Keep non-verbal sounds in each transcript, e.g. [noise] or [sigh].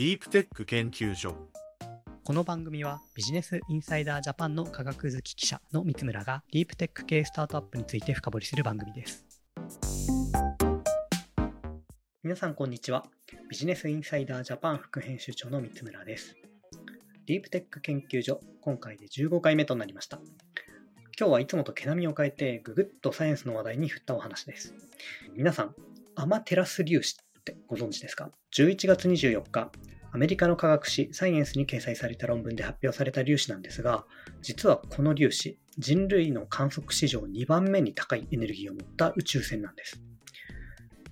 ディープテック研究所。この番組はビジネスインサイダージャパンの科学好き記者の三村がディープテック系スタートアップについて深掘りする番組です。皆さんこんにちは。ビジネスインサイダージャパン副編集長の三村です。ディープテック研究所今回で15回目となりました。今日はいつもと毛並みを変えてググッとサイエンスの話題に振ったお話です。皆さんアマテラス粒子ってご存知ですか ?11 月24日、アメリカの科学誌サイエンスに掲載された論文で発表された粒子なんですが、実はこの粒子、人類の観測史上2番目に高いエネルギーを持った宇宙船なんです。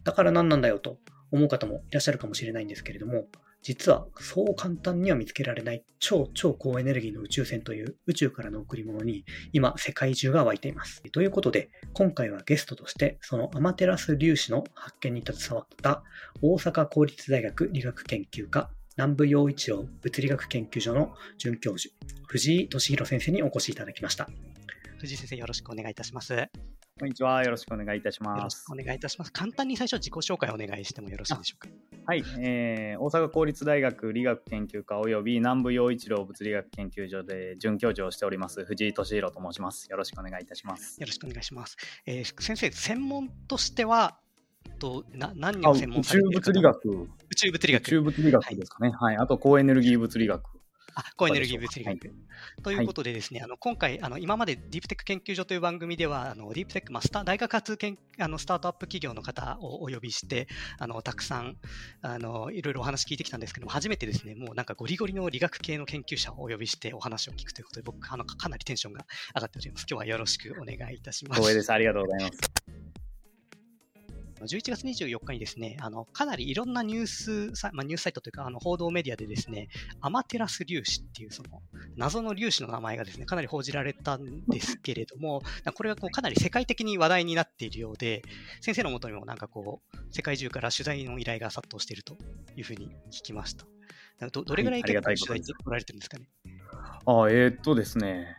だから何なんだよと思う方もいらっしゃるかもしれないんですけれども、実はそう簡単には見つけられない超超高エネルギーの宇宙船という宇宙からの贈り物に今世界中が湧いています。ということで今回はゲストとしてそのアマテラス粒子の発見に携わった大阪公立大学理学研究科南部陽一郎物理学研究所の准教授藤井俊弘先生にお越しいただきました。藤井先生よろしくお願いいたします。こんにちは。よろしくお願いいたします。よろしくお願いいたします。簡単に最初自己紹介をお願いしてもよろしいでしょうか？はい、えー、大阪公立大学理学研究科及び南部陽一郎物理学研究所で准教授をしております藤井敏弘と申します。よろしくお願いいたします。よろしくお願いします。えー、先生、専門としてはとな何を専門されているか宇宙物理学。宇宙物理学。宇宙物理学ですかね。はい、はい、あと高エネルギー物理学。あ高エネルギー物理学。はい、ということでですね、はい、あの今回あの今までディープテック研究所という番組ではあのディープテックマスター大学発研あのスタートアップ企業の方をお呼びしてあのたくさんあのいろいろお話聞いてきたんですけども初めてですねもうなんかゴリゴリの理学系の研究者をお呼びしてお話を聞くということで僕あのかなりテンションが上がっております。今日はよろしくお願いいたします。光栄です。ありがとうございます。11月24日にですね、あの、かなりいろんなニュースサ、まあ、ニュースサイトというか、あの、報道メディアでですね、アマテラス粒子っていう、その、謎の粒子の名前がですね、かなり報じられたんですけれども、これがこう、かなり世界的に話題になっているようで、先生のもとにもなんかこう、世界中から取材の依頼が殺到しているというふうに聞きました。どどれぐらい結構取材って来られてるんですかね？ああ、えー、っとですね、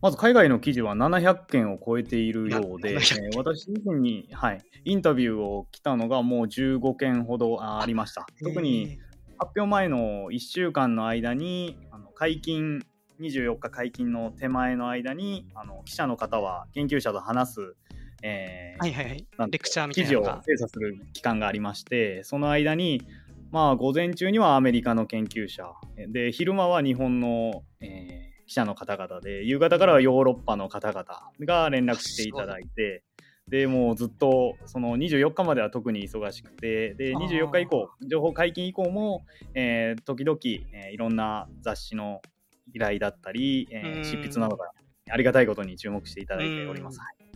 まず海外の記事は700件を超えているようで、えー、私自身に、はい、インタビューを来たのがもう15件ほどありました。特に発表前の1週間の間に、あの解禁、24日解禁の手前の間に、あの記者の方は研究者と話す、えー、はいはいはい、レクチャーみたいな記事を精査する期間がありまして、その間に、まあ、午前中にはアメリカの研究者、で、昼間は日本の、えー記者の方々で、夕方からはヨーロッパの方々が連絡していただいて、で、もうずっと、その24日までは特に忙しくて、で、24日以降、情報解禁以降も、えー、時々、えー、いろんな雑誌の依頼だったり、えー、執筆などがありがたいことに注目していただいております。はい。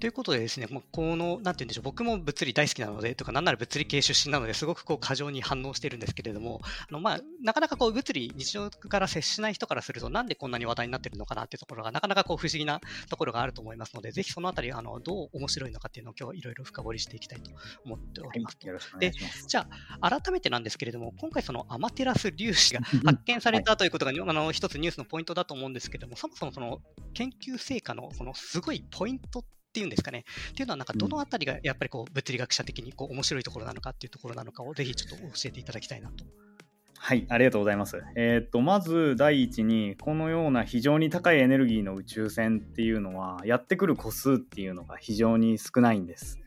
ということでですね、もうこの、なんて言うんでしょう、僕も物理大好きなので、とか、なんなら物理系出身なのですごくこう過剰に反応してるんですけれども、あの、まあ、なかなかこう物理、日常から接しない人からすると、なんでこんなに話題になってるのかなっていうところが、なかなかこう不思議なところがあると思いますので、ぜひそのあたり、あの、どう面白いのかっていうのを今日はいろいろ深掘りしていきたいと思っております。はい、で、じゃあ、改めてなんですけれども、今回そのアマテラス粒子が発見されたということが、はい、あの、一つニュースのポイントだと思うんですけれども、そもそもその研究成果のそのすごいポイントっていうんですかね。っていうのは、なんかどのあたりがやっぱりこう物理学者的にこう面白いところなのかっていうところなのかをぜひちょっと教えていただきたいなと。はい、ありがとうございます。えー、っと、まず第一に、このような非常に高いエネルギーの宇宙船っていうのは、やってくる個数っていうのが非常に少ないんです。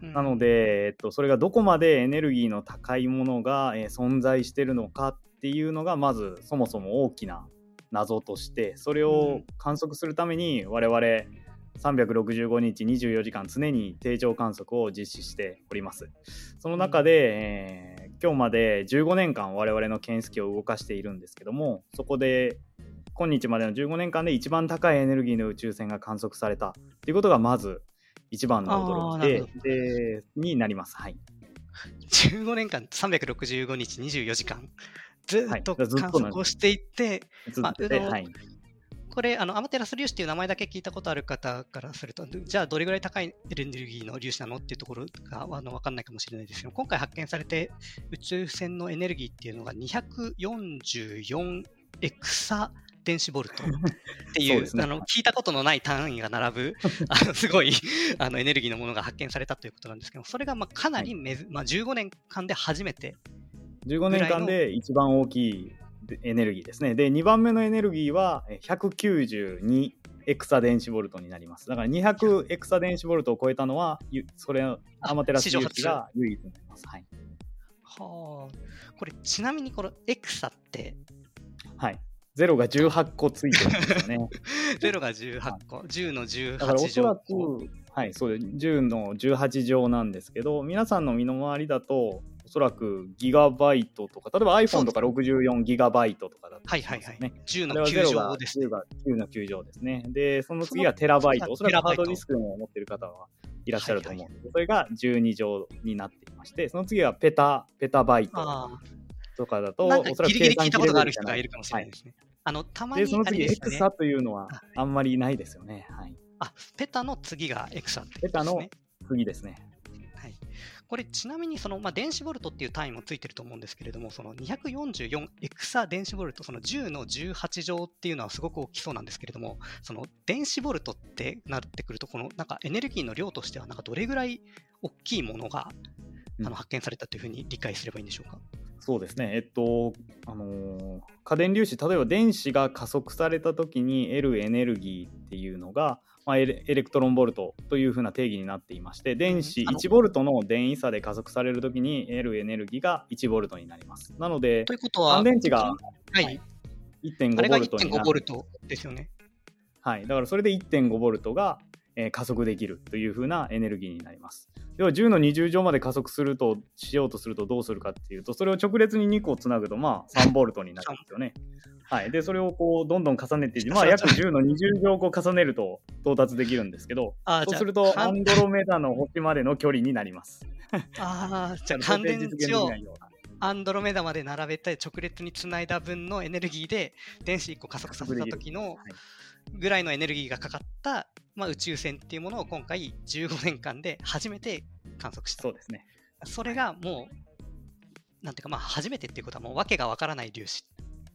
なので、えっと、それがどこまでエネルギーの高いものが、えー、存在してるのかっていうのが、まずそもそも大きな謎として、それを観測するために我々、365日24時間常に定常観測を実施しております。その中で、えー、今日まで15年間我々の検出器を動かしているんですけども、そこで今日までの15年間で一番高いエネルギーの宇宙船が観測されたということがまず一番の驚きででになります。はい、15年間365日24時間。ずっと観測をしていって、はい、まあ、はい、これ、あのアマテラス粒子っていう名前だけ聞いたことある方からすると、じゃあどれぐらい高いエネルギーの粒子なのっていうところがあの分かんないかもしれないですけど、今回発見されて宇宙船のエネルギーっていうのが244エクサ電子ボルトっていうね、あの聞いたことのない単位が並ぶ [laughs] あのすごいあのエネルギーのものが発見されたということなんですけどそれがまあかなりめず、まあ、15年間で初めて15年間で一番大きいエネルギーですね。で、2番目のエネルギーは192エクサ電子ボルトになります。だから200エクサ電子ボルトを超えたのは、それ、アマテラス粒子が唯一になります。はい。はあ。これ、ちなみにこのエクサって、はい。ゼロが18個ついてるんですよね。[laughs] ゼロが18個、はい、10の18乗。だからおそらく、はい、そうです。10の18乗なんですけど、皆さんの身の回りだと、おそらくギガバイトとか、例えば iPhone とか64ギガバイトとかだったね。はいはいはい。10の9乗です、ね。10が9の9乗ですね。で、その次がテラバイト。おそらくハードディスクを持ってる方はいらっしゃると思うんですけど、それが12乗になっていまして、その次はペタ、ペタバイトとかだと、おそらくギリギリ聞いたことがある人がいるかもしれないですね。はい、あの、たまに、で、その次、エクサというのはあんまりないですよね。はい。あ、ペタの次がエクサって、ね、ペタの次ですね。これちなみにその、まあ、電子ボルトっていう単位もついてると思うんですけれども、その244エクサ電子ボルト、その10の18乗っていうのはすごく大きそうなんですけれども、その電子ボルトってなってくると、このなんかエネルギーの量としては、なんかどれぐらい大きいものが、あの発見されたというふうに理解すればいいんでしょうか？そうですね、えっと、あのー、過電粒子、例えば電子が加速されたときに得るエネルギーっていうのが、まあ、エレクトロンボルトというふうな定義になっていまして、電子1ボルトの電位差で加速されるときに得るエネルギーが1ボルトになります。なので、ということは、乾電池が、はい、1.5ボルトになる。ボルトですよね。はい、だからそれで1.5ボルトが、えー、加速できるというふうなエネルギーになります。要は10の20乗まで加速するとしようとするとどうするかっていうとそれを直列に2個つなぐとまあ3ボルトになるんですよね。[laughs] はい、でそれをこうどんどん重ねて [laughs] まあ、約10の20乗を重ねると到達できるんですけどそうするとアンドロメダの星までの距離になります。[laughs] ああじゃあ乾電池をアンドロメダまで並べて直列につないだ分のエネルギーで電子1個加速させた時のぐらいのエネルギーがかかった、まあ、宇宙船っていうものを今回15年間で初めて観測した。そうですね。それがもう、なんていうか、まあ、初めてっていうことはもう訳がわからない粒子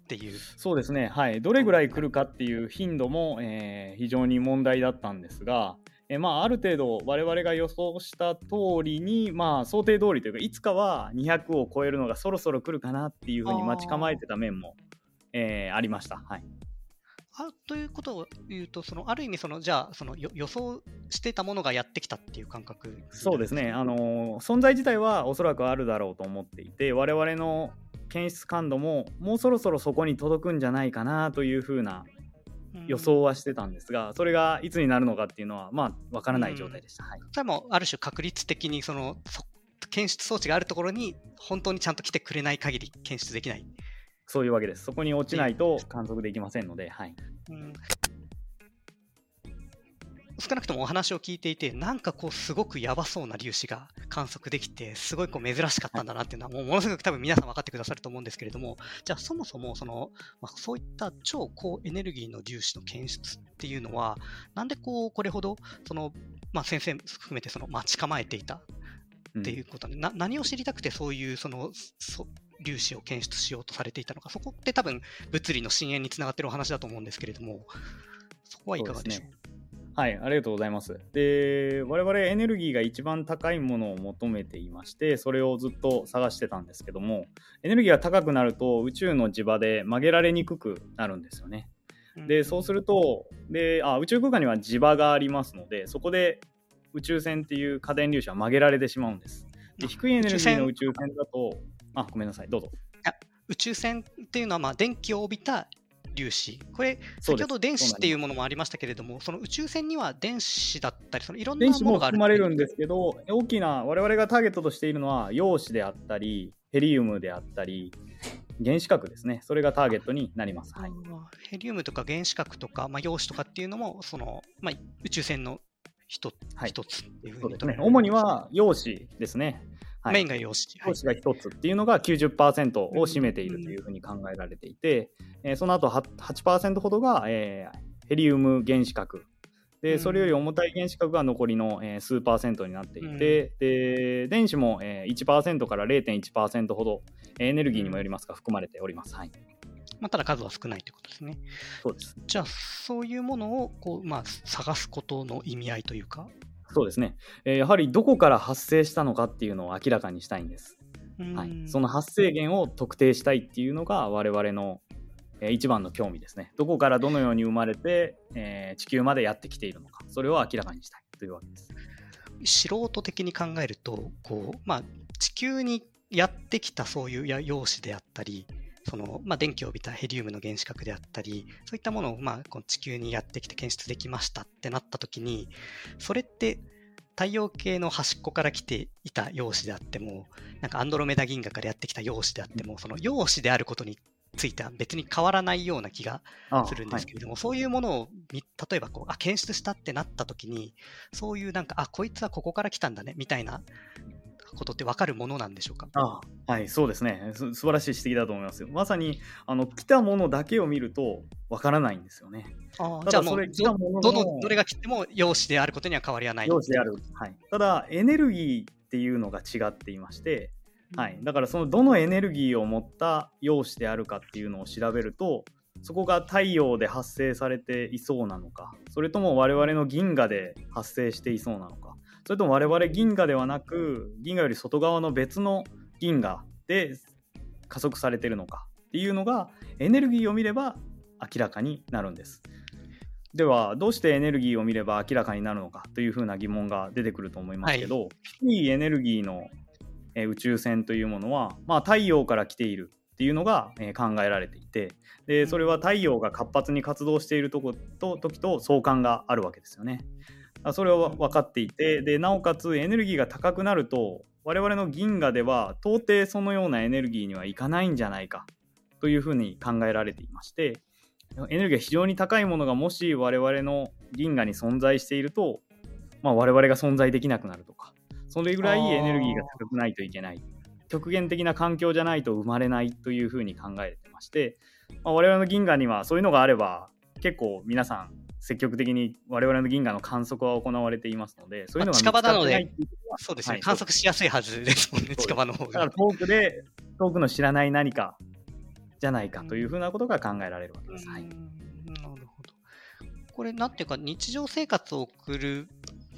っていう。そうですね。はい。どれぐらい来るかっていう頻度も、えー、非常に問題だったんですが、えまあ、ある程度我々が予想した通りに、まあ、想定通りというかいつかは200を超えるのがそろそろ来るかなっていうふうに待ち構えてた面も、えー、ありました。はい、あということを言うと、そのある意味その、じゃあその予想してたものがやってきたっていう感覚そうですね、あの存在自体はおそらくあるだろうと思っていて、我々の検出感度ももうそろそろそこに届くんじゃないかなというふうな予想はしてたんですが、それがいつになるのかっていうのは、まあ、分からない状態でした。はい、それもある種確率的にその検出装置があるところに本当にちゃんと来てくれない限り検出できないそういうわけです。そこに落ちないと観測できませんので、はい。うん少なくともお話を聞いていて、なんかこう、すごくやばそうな粒子が観測できて、すごいこう珍しかったんだなっていうのは、もうものすごく多分皆さん分かってくださると思うんですけれども、じゃあそもそもその、まあ、そういった超高エネルギーの粒子の検出っていうのは、なんでこう、これほど、その、まあ、先生含めてその待ち構えていたっていうことで、うん、な何を知りたくてそういうそのそ粒子を検出しようとされていたのか、そこって多分物理の深淵につながっているお話だと思うんですけれども、そこはいかがでしょう？はい、ありがとうございます。で、我々エネルギーが一番高いものを求めていまして、それをずっと探してたんですけども、エネルギーが高くなると宇宙の磁場で曲げられにくくなるんですよね。で、そうすると、であ宇宙空間には磁場がありますので、そこで宇宙船っていう過電粒子は曲げられてしまうんです。で低いエネルギーの宇宙船だと、あ、ごめんなさい、どうぞ。宇宙船っていうのは、まあ、電気を帯びた粒子。これ、先ほど電子っていうものもありましたけれども、その宇宙船には電子だったり、そのいろんなものがある電子も含まれるんですけど、大きな、我々がターゲットとしているのは、陽子であったり、ヘリウムであったり、原子核ですね。それがターゲットになります。はい、ヘリウムとか原子核とか、まあ、陽子とかっていうのも、そのまあ、宇宙船の一つ,、はい、一つっていうふうに、ね。主には陽子ですね。はい、メインが陽子。陽子が1つっていうのが90%を占めているというふうに考えられていて、うん、えー、その後 8%, 8ほどが、えー、ヘリウム原子核。で、それより重たい原子核が残りの、えー、数パーセントになっていて、うん、で電子も、えー、1%から0.1%ほど、エネルギーにもよりますが、含まれております。はいまあ、ただ数は少ないということですね。そうです。じゃあ、そういうものをこう、まあ、探すことの意味合いというか、そうですね、えー、やはりどこから発生したのかっていうのを明らかにしたいんです。はい、その発生源を特定したいっていうのが我々の、えー、一番の興味ですね。どこからどのように生まれて、えー、地球までやってきているのか、それを明らかにしたいというわけです。素人的に考えると、こうまあ、地球にやってきたそういう陽子であったり、そのまあ、電気を帯びたヘリウムの原子核であったり、そういったものを、まあ、この地球にやってきて検出できましたってなった時に、それって太陽系の端っこから来ていた陽子であっても、なんかアンドロメダ銀河からやってきた陽子であっても、その陽子であることについては別に変わらないような気がするんですけれども、はい、そういうものを例えばこうあ検出したってなった時にそういうなんかあこいつはここから来たんだねみたいなことって分かるものなんでしょうか？あはいそうですね。す素晴らしい指摘だと思いますよ。まさにあの来たものだけを見ると分からないんですよね。あじゃあもうどのどれが来ても陽子であることには変わりはない。陽子である、はい、ただエネルギーっていうのが違っていましてはい、だからそのどのエネルギーを持った陽子であるかっていうのを調べるとそこが太陽で発生されていそうなのかそれとも我々の銀河で発生していそうなのかそれとも我々銀河ではなく銀河より外側の別の銀河で加速されてるのかっていうのがエネルギーを見れば明らかになるんです。ではどうしてエネルギーを見れば明らかになるのかというふうな疑問が出てくると思いますけど、はい、低いエネルギーの宇宙船というものは、まあ、太陽から来ているっていうのが考えられていてでそれは太陽が活発に活動しているとこと時と相関があるわけですよね。それは分かっていてでなおかつエネルギーが高くなると我々の銀河では到底そのようなエネルギーにはいかないんじゃないかというふうに考えられていましてエネルギーが非常に高いものがもし我々の銀河に存在していると、まあ、我々が存在できなくなるとかそれぐらいエネルギーが高くないといけない。極限的な環境じゃないと生まれないというふうに考えてまして、まあ、我々の銀河にはそういうのがあれば結構皆さん積極的に我々の銀河の観測は行われていますので、そういうのが近場なので、そうですね、はい、観測しやすいはずですもんね、近場の方が。だから遠くで、遠くの知らない何かじゃないかというふうなことが考えられるわけです。はい、なるほど。これ、なんていうか、日常生活を送る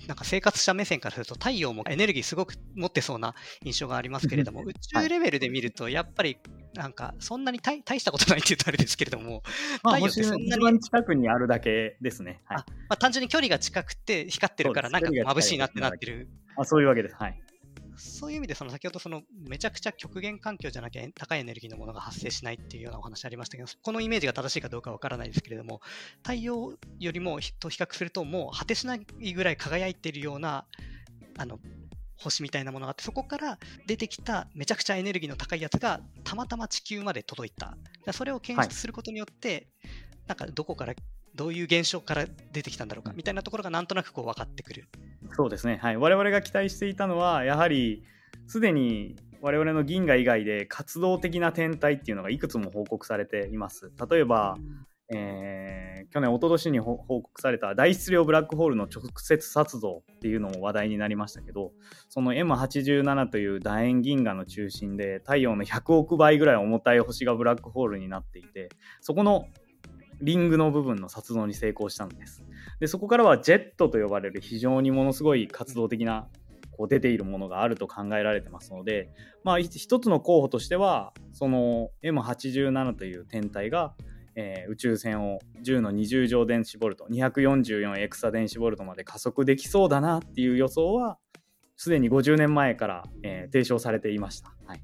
なんか生活者目線からすると太陽もエネルギーすごく持ってそうな印象がありますけれども、宇宙レベルで見るとやっぱりなんかそんなに大大したことないって言うとあれですけれども、[laughs] 太陽ってそんなに近くにあるだけですね。はい、あまあ、単純に距離が近くて光ってるからなんか眩しいなってなってる。あそういうわけです。はい。そういう意味で、その先ほどそのめちゃくちゃ極限環境じゃなきゃ高いエネルギーのものが発生しないっていうようなお話ありましたけど、このイメージが正しいかどうかわからないですけれども、太陽よりもと比較すると、もう果てしないぐらい輝いているようなあの星みたいなものがあって、そこから出てきためちゃくちゃエネルギーの高いやつがたまたま地球まで届いた。それを検出することによって、はい、なんかどこからどういう現象から出てきたんだろうかみたいなところがなんとなくこう分かってくる。そうですね、はい、我々が期待していたのはやはりすでに我々の銀河以外で活動的な天体っていうのがいくつも報告されています。例えば、うん、えー、去年、一昨年に報告された大質量ブラックホールの直接撮像っていうのも話題になりましたけど、その M87 という楕円銀河の中心で太陽の100億倍ぐらい重たい星がブラックホールになっていて、そこのリングの部分の撮像に成功したんです。で、そこからはジェットと呼ばれる非常にものすごい活動的なこう出ているものがあると考えられてますので、まあ、一つの候補としては、その M87 という天体が、えー、宇宙船を10の20乗電子ボルト、244エクサ電子ボルトまで加速できそうだなっていう予想は、すでに50年前から、えー、提唱されていました。はい、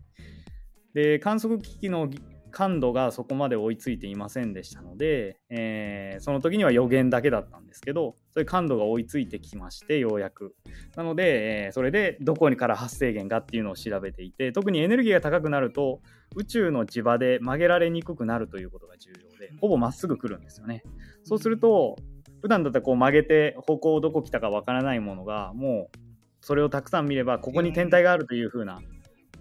で観測機器の感度がそこまで追いついていませんでしたので、えー、その時には予言だけだったんですけど、そういう感度が追いついてきまして、ようやく。なので、えー、それでどこにから発生源かっていうのを調べていて、特にエネルギーが高くなると、宇宙の磁場で曲げられにくくなるということが重要で、ほぼまっすぐ来るんですよね。そうすると、普段だったらこう曲げて方向どこ来たかわからないものが、もうそれをたくさん見れば、ここに天体があるという風な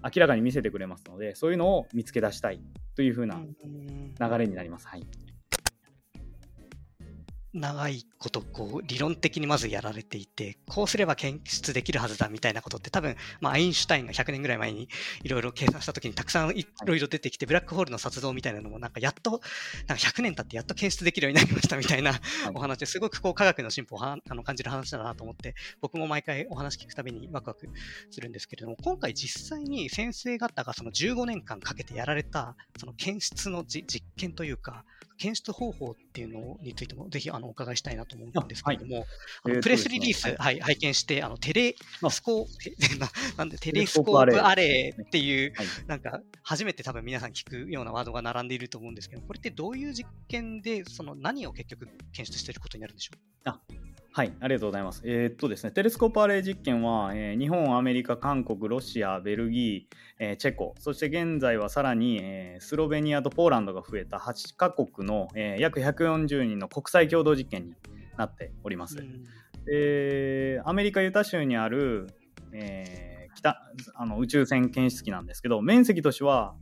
明らかに見せてくれますので、そういうのを見つけ出したいというふうな流れになります。はい。長いことこう理論的にまずやられていて、こうすれば検出できるはずだみたいなことって多分、まあ、アインシュタインが100年ぐらい前にいろいろ計算したときにたくさんいろいろ出てきて、ブラックホールの撮動みたいなのもなんかやっと、なんか100年経ってやっと検出できるようになりましたみたいなお話ですごくこう科学の進歩をはあの感じる話だなと思って、僕も毎回お話聞くたびにワクワクするんですけれども、今回実際に先生方がその15年間かけてやられたその検出の実験というか、検出方法っていうのについてもぜひあのお伺いしたいなと思うんですけれども、はい、プレスリリース、はい、拝見して、あの [laughs] テレスコなんでテレスコープアレイっていう、なんか初めて多分皆さん聞くようなワードが並んでいると思うんですけど、これってどういう実験で、その何を結局検出していることになるんでしょう？あはい、ありがとうございます。えー、っとですね、テレスコープアレイ実験は、えー、日本、アメリカ、韓国、ロシア、ベルギー、えー、チェコ、そして現在はさらに、えスロベニアとポーランドが増えた8カ国の、え約140人の国際共同実験になっております。うん、えアメリカ・ユタ州にある、え北あの宇宙船検出機なんですけど、面積としては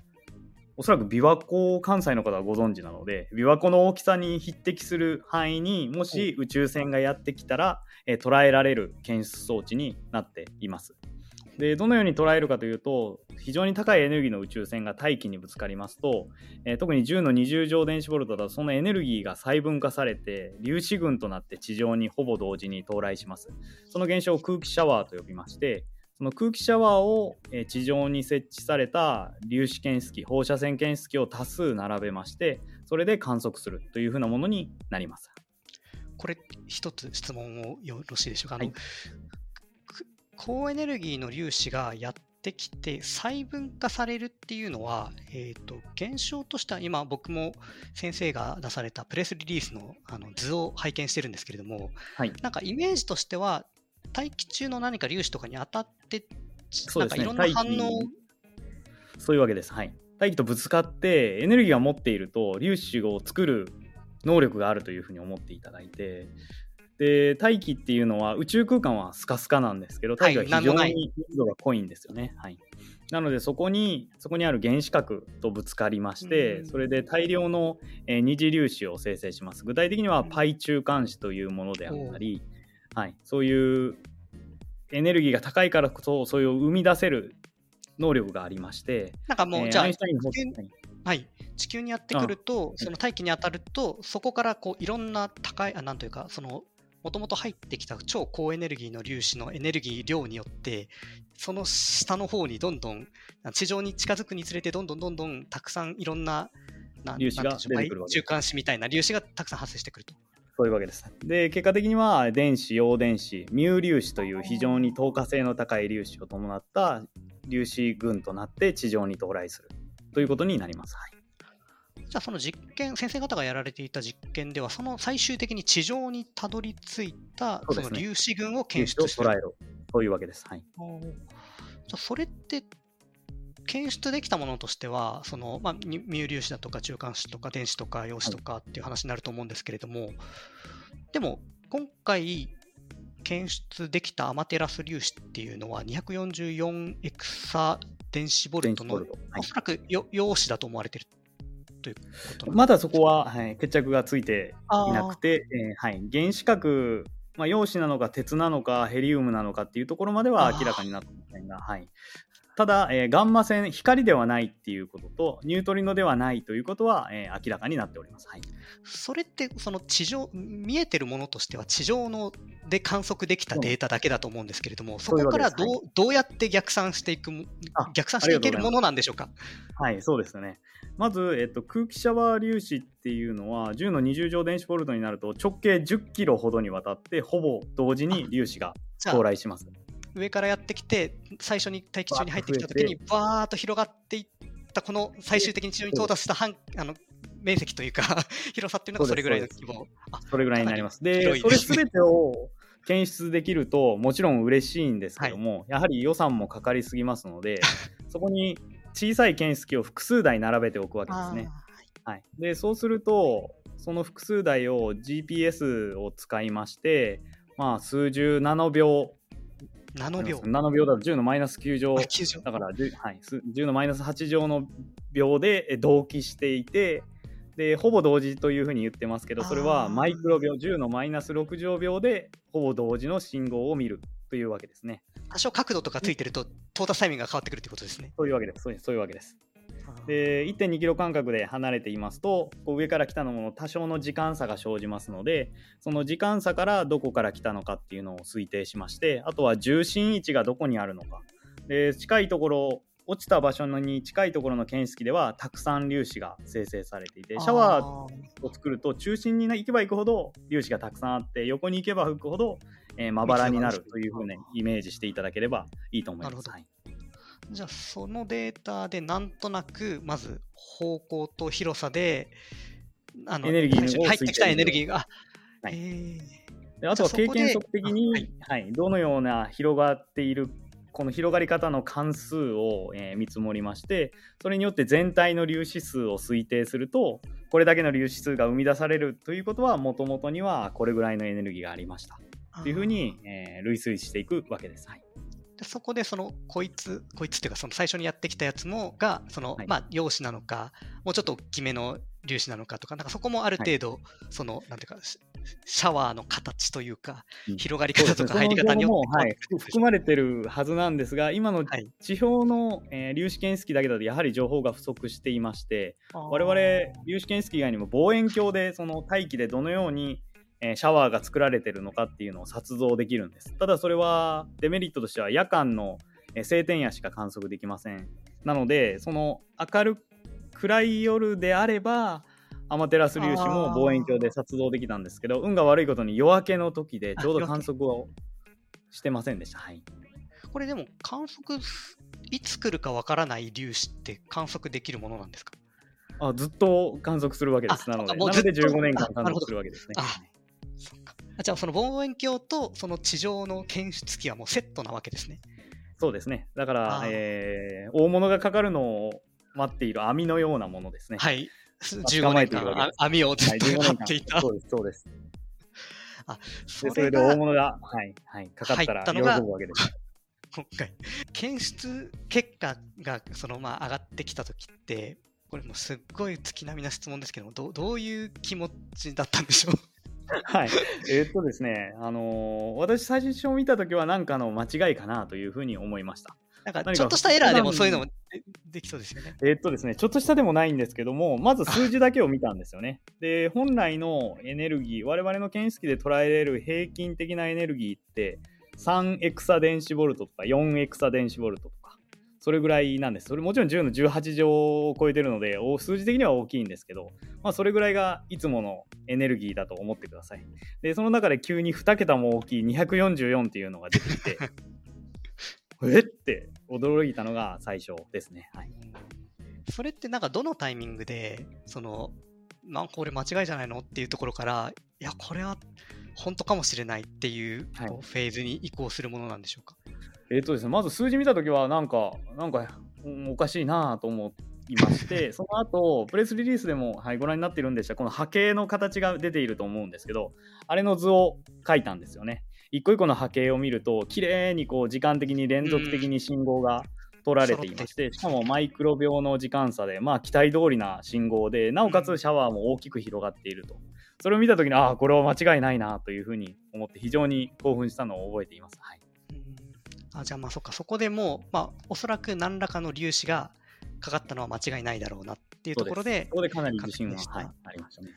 おそらく琵琶湖を関西の方はご存知なので琵琶湖の大きさに匹敵する範囲にもし宇宙船がやってきたら、えー、捉えられる検出装置になっています。でどのように捉えるかというと非常に高いエネルギーの宇宙船が大気にぶつかりますと、えー、特に10の20乗電子ボルトだとそのエネルギーが細分化されて粒子群となって地上にほぼ同時に到来します。その現象を空気シャワーと呼びましてその空気シャワーを地上に設置された粒子検出器放射線検出器を多数並べましてそれで観測するというふうなものになります。これ一つ質問をよろしいでしょうか、はい、高エネルギーの粒子がやってきて細分化されるっていうのは、えーと、現象としては今僕も先生が出されたプレスリリースのあの図を拝見してるんですけれども、はい、なんかイメージとしては大気中の何か粒子とかに当たって、なんかいろんな反応そういうわけです。はい。大気とぶつかってエネルギーを持っていると粒子を作る能力があるというふうに思っていただいてで大気っていうのは宇宙空間はスカスカなんですけど大気は非常に密度が濃いんですよね。はい、なのでそこにそこにある原子核とぶつかりまして、それで大量の、えー、二次粒子を生成します。具体的にはパイ中間子というものであったり、はい、そういうエネルギーが高いからこそそういう生み出せる能力がありましてなんかもう、えー、じゃあはい、地球にやってくると、その大気に当たると、そこからこういろんな高い、あなんというか、そのもともと入ってきた超高エネルギーの粒子のエネルギー量によって、その下の方にどんどん、地上に近づくにつれて、どんどんどんどんたくさんいろんな、粒子が出てくる中間子みたいな粒子がたくさん発生してくると。そういうわけです。で、結果的には電子、陽電子、ミュー粒子という非常に透過性の高い粒子を伴った粒子群となって地上に到来するということになります。はい、じゃあその実験、先生方がやられていた実験では、その最終的に地上にたどり着いたその粒子群を検出する、ね、そういうわけです。はい、じゃそれって検出できたものとしては、そのまあ、ミュー粒子だとか中間子とか電子とか陽子とかっていう話になると思うんですけれども、はい、でも今回検出できたアマテラス粒子っていうのは244エクサ電子ボルトの、はい、おそらく陽子だと思われてるということまだそこは、はい、決着がついていなくて、えー、はい、原子核まあ、陽子なのか鉄なのかヘリウムなのかっていうところまでは明らかになってませんが、はい、ただ、えー、ガンマ線、光ではないっていうことと、ニュートリノではないということは、えー、明らかになっております。はい、それって、その地上、見えてるものとしては、地上ので観測できたデータだけだと思うんですけれども、そこからどうはい、どうやって逆算していく、逆算していけるものなんでしょうか？はい、そうですね。まず、えっと、空気シャワー粒子っていうのは、10の20乗電子ボルトになると、直径10キロほどにわたって、ほぼ同時に粒子が到来します。上からやってきて、最初に大気中に入ってきたときに、バーっと広がっていったこの最終的に地上に到達した半あの面積というか [laughs] 広さっていうのがそれぐらいの規模。それぐらいになります。で、それすべてを検出できると、もちろん嬉しいんですけども、はい、やはり予算もかかりすぎますので、[laughs] そこに小さい検出器を複数台並べておくわけですね。はい、でそうすると、その複数台を GPS を使いまして、まあ、数十ナノ秒ナノ秒。ナノ秒だと10のマイナス9乗。9乗だから10、はい、10のマイナス8乗の秒で同期していて、でほぼ同時というふうに言ってますけどそれはマイクロ秒10のマイナス6乗秒でほぼ同時の信号を見るというわけですね。多少角度とかついてると到達タイミングが変わってくるということですね。そういうわけです。そういうわけです。で1.2キロ間隔で離れていますとこう上から来たのも多少の時間差が生じますのでその時間差からどこから来たのかっていうのを推定しましてあとは重心位置がどこにあるのか。で近いところ落ちた場所に近いところの検出器ではたくさん粒子が生成されていてシャワーを作ると中心に行けば行くほど粒子がたくさんあって横に行けば吹くほどまばらになるというふうにイメージしていただければいいと思います。じゃあそのデータでなんとなくまず方向と広さであのエネルギー入ってきたエネルギーが。はい、であとは経験則的に、はい、はい、どのような広がっているこの広がり方の関数を、えー、見積もりましてそれによって全体の粒子数を推定するとこれだけの粒子数が生み出されるということはもともとにはこれぐらいのエネルギーがありました。というふうに、えー、類推していくわけです。はいでそこでそのこいつこいつっていうかその最初にやってきたやつもがその、はい、まあ陽子なのかもうちょっと大きめの粒子なのかとかなんかそこもある程度、はい、そのなんていうかシャワーの形というか、うん、広がり方とか入り方によって、はい、含まれてるはずなんですが今の地表の、えー、粒子検出器だけだとやはり情報が不足していまして我々粒子検出器以外にも望遠鏡でその大気でどのようにえシャワーが作られてるのかっていうのを撮像できるんです。ただそれはデメリットとしては夜間の晴天夜しか観測できません。なのでその明る暗い夜であればアマテラス粒子も望遠鏡で撮像できたんですけど運が悪いことに夜明けの時でちょうど観測をしてませんでした。はい、これでも観測いつ来るかわからない粒子って観測できるものなんですか？あずっと観測するわけです。なので、なので15年間観測するわけですね。じゃあその望遠鏡とその地上の検出器はもうセットなわけですね。そうですね。だから、えー、大物がかかるのを待っている網のようなものですね。はい。15年間網をずっと待っていた。はい、そうです、そうです。[laughs] あそれそれで大物が、はいはい、かかったら喜ぶわけです。[laughs] 今回、検出結果がそのまあ上がってきたときって、これもすっごい月並みな質問ですけども、どどういう気持ちだったんでしょう？[laughs] はい。えー、っとですね、あのー、私最初見たときは何かの間違いかなというふうに思いました。なんかちょっとしたエラーでもそういうのもできそうですよね。えー、っとですね、ちょっとしたでもないんですけども、まず数字だけを見たんですよね。で、本来のエネルギー、我々の検出器で捉えられる平均的なエネルギーって、3エクサ電子ボルトとか4エクサ電子ボルトとか、それぐらいなんです。それもちろん10の18乗を超えてるので、数字的には大きいんですけど、まあ、それぐらいがいつものエネルギーだと思ってください。で、その中で急に2桁も大きい244っていうのが出てきて、[laughs] えって驚いたのが最初ですね。はい。それってなんかどのタイミングで、その、なんかこれ間違いじゃないのっていうところから、いや、これは本当かもしれないっていうフェーズに移行するものなんでしょうか？はいえっ、ー、とですね、まず数字見たときは、なんか、なんか、おかしいなと思いまして、[laughs] その後、プレスリリースでも、はい、ご覧になっているんでした、この波形の形が出ていると思うんですけど、あれの図を書いたんですよね。一個一個の波形を見ると、綺麗にこう時間的に連続的に信号が取られていまして、しかもマイクロ秒の時間差で、まあ、期待通りな信号で、なおかつシャワーも大きく広がっていると。それを見たときに、ああ、これは間違いないなというふうに思って、非常に興奮したのを覚えています。はいあじゃあまあそっか、そこでもう、まあ、おそらく何らかの粒子がかかったのは間違いないだろうなっていうところで、そこでかなり自信は、はい、ありましたね。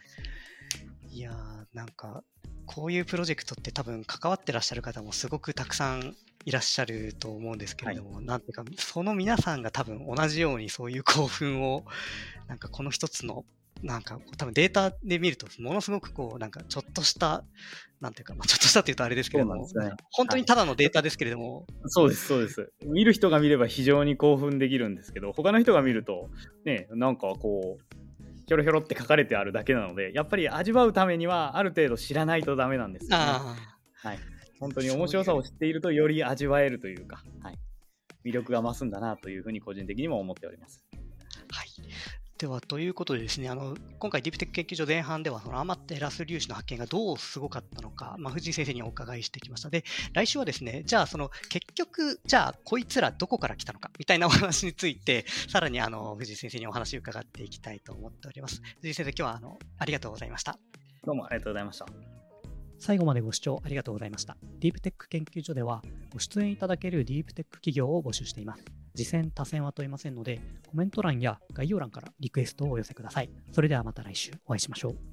いやー、なんか、こういうプロジェクトって多分関わってらっしゃる方もすごくたくさんいらっしゃると思うんですけれども、はい、なんていうか、その皆さんが多分同じようにそういう興奮を、なんかこの一つのなんか多分データで見ると、ものすごくこう、なんかちょっとした、なんていうか、まあ、ちょっとしたっていうとあれですけれども、ね、本当にただのデータですけれども、はい、そうです、そうです。見る人が見れば非常に興奮できるんですけど、他の人が見ると、ね、なんかこう、ひょろひょろって書かれてあるだけなので、やっぱり味わうためには、ある程度知らないとダメなんですよね。はい。本当に面白さを知っていると、より味わえるというか、はい。魅力が増すんだなというふうに個人的にも思っております。はい。では、ということでですね、あの今回、ディープテック研究所前半では、そのアマテラス粒子の発見がどうすごかったのか、まあ、藤井先生にお伺いしてきました。で、来週はですね、じゃあ、その結局、じゃあ、こいつらどこから来たのか、みたいなお話について、さらにあの藤井先生にお話を伺っていきたいと思っております。藤井先生、今日はあのありがとうございました。どうもありがとうございました。最後までご視聴ありがとうございました。ディープテック研究所では、ご出演いただけるディープテック企業を募集しています。次戦多戦は問いませんので、コメント欄や概要欄からリクエストをお寄せください。それではまた来週お会いしましょう。